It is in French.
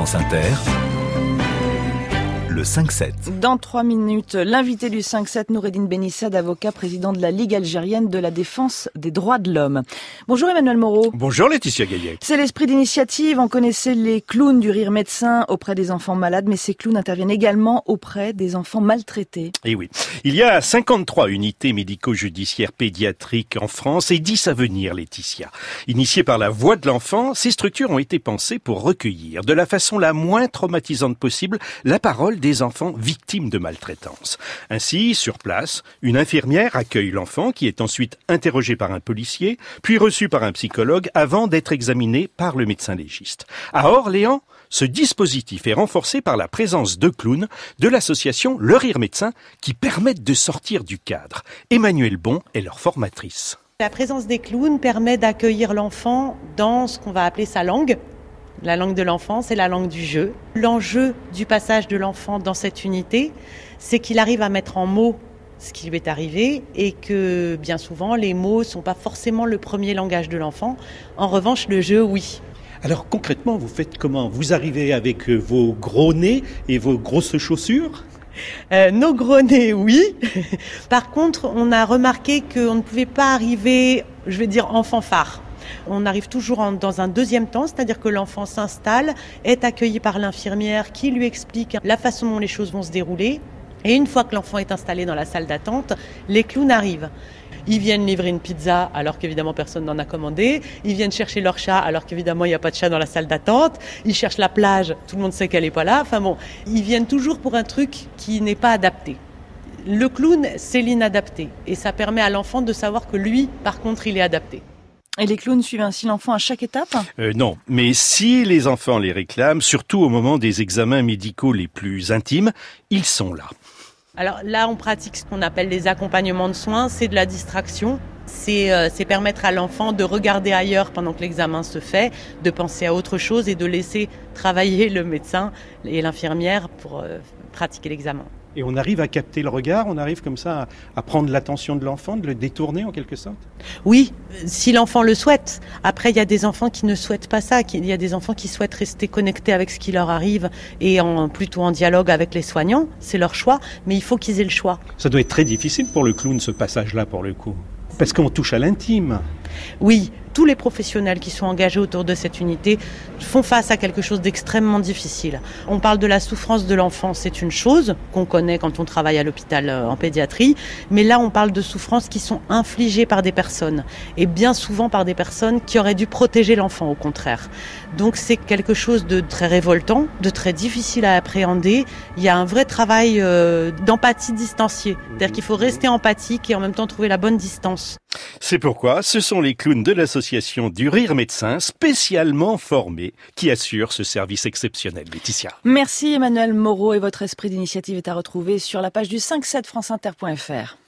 France Inter, le 5-7. Dans trois minutes, l'invité du 5-7, Noureddin Benissad, avocat, président de la Ligue algérienne de la défense des droits de l'homme. Bonjour Emmanuel Moreau. Bonjour Laetitia Gaillet. C'est l'esprit d'initiative. On connaissait les clowns du rire médecin auprès des enfants malades, mais ces clowns interviennent également auprès des enfants maltraités. Et oui, il y a 53 unités médico-judiciaires pédiatriques en France et 10 à venir, Laetitia. Initiées par la voix de l'enfant, ces structures ont été pensées pour recueillir, de la façon la moins traumatisante possible, la parole des enfants victimes de maltraitance. Ainsi, sur place, une infirmière accueille l'enfant qui est ensuite interrogé par un policier, puis reçu par un psychologue avant d'être examiné par le médecin légiste. À Orléans, ce dispositif est renforcé par la présence de clowns de l'association Le Rire Médecin qui permettent de sortir du cadre. Emmanuel Bon est leur formatrice. La présence des clowns permet d'accueillir l'enfant dans ce qu'on va appeler sa langue, la langue de l'enfant, c'est la langue du jeu. L'enjeu du passage de l'enfant dans cette unité, c'est qu'il arrive à mettre en mots ce qui lui est arrivé et que bien souvent les mots ne sont pas forcément le premier langage de l'enfant. En revanche, le jeu, oui. Alors concrètement, vous faites comment? Vous arrivez avec vos gros nez et vos grosses chaussures? Euh, nos gros nez, oui. Par contre, on a remarqué qu'on ne pouvait pas arriver, je vais dire, en fanfare. On arrive toujours dans un deuxième temps, c'est-à-dire que l'enfant s'installe, est accueilli par l'infirmière qui lui explique la façon dont les choses vont se dérouler. Et une fois que l'enfant est installé dans la salle d'attente, les clowns arrivent. Ils viennent livrer une pizza alors qu'évidemment personne n'en a commandé. Ils viennent chercher leur chat alors qu'évidemment il n'y a pas de chat dans la salle d'attente. Ils cherchent la plage, tout le monde sait qu'elle n'est pas là. Enfin bon, ils viennent toujours pour un truc qui n'est pas adapté. Le clown, c'est l'inadapté. Et ça permet à l'enfant de savoir que lui, par contre, il est adapté. Et les clowns suivent ainsi l'enfant à chaque étape? Euh, Non, mais si les enfants les réclament, surtout au moment des examens médicaux les plus intimes, ils sont là. Alors là, on pratique ce qu'on appelle les accompagnements de soins, c'est de la distraction. C'est euh, permettre à l'enfant de regarder ailleurs pendant que l'examen se fait, de penser à autre chose et de laisser travailler le médecin et l'infirmière pour euh, pratiquer l'examen. Et on arrive à capter le regard, on arrive comme ça à, prendre l'attention de l'enfant, de le détourner en quelque sorte Oui, si l'enfant le souhaite. Après, il y a des enfants qui ne souhaitent pas ça, il y a des enfants qui souhaitent rester connectés avec ce qui leur arrive et en, plutôt en dialogue avec les soignants, c'est leur choix, mais il faut qu'ils aient le choix. Ça doit être très difficile pour le clown ce passage-là pour le coup. Parce qu'on touche à l'intime. Oui, tous les professionnels qui sont engagés autour de cette unité font face à quelque chose d'extrêmement difficile. On parle de la souffrance de l'enfant, c'est une chose qu'on connaît quand on travaille à l'hôpital euh, en pédiatrie, mais là on parle de souffrances qui sont infligées par des personnes, et bien souvent par des personnes qui auraient dû protéger l'enfant au contraire. Donc c'est quelque chose de très révoltant, de très difficile à appréhender. Il y a un vrai travail euh, d'empathie distanciée, c'est-à-dire qu'il faut rester empathique et en même temps trouver la bonne distance. C'est pourquoi ce sont les clowns de l'association du Rire Médecin spécialement formés qui assurent ce service exceptionnel. Laetitia. Merci Emmanuel Moreau et votre esprit d'initiative est à retrouver sur la page du 57franceinter.fr.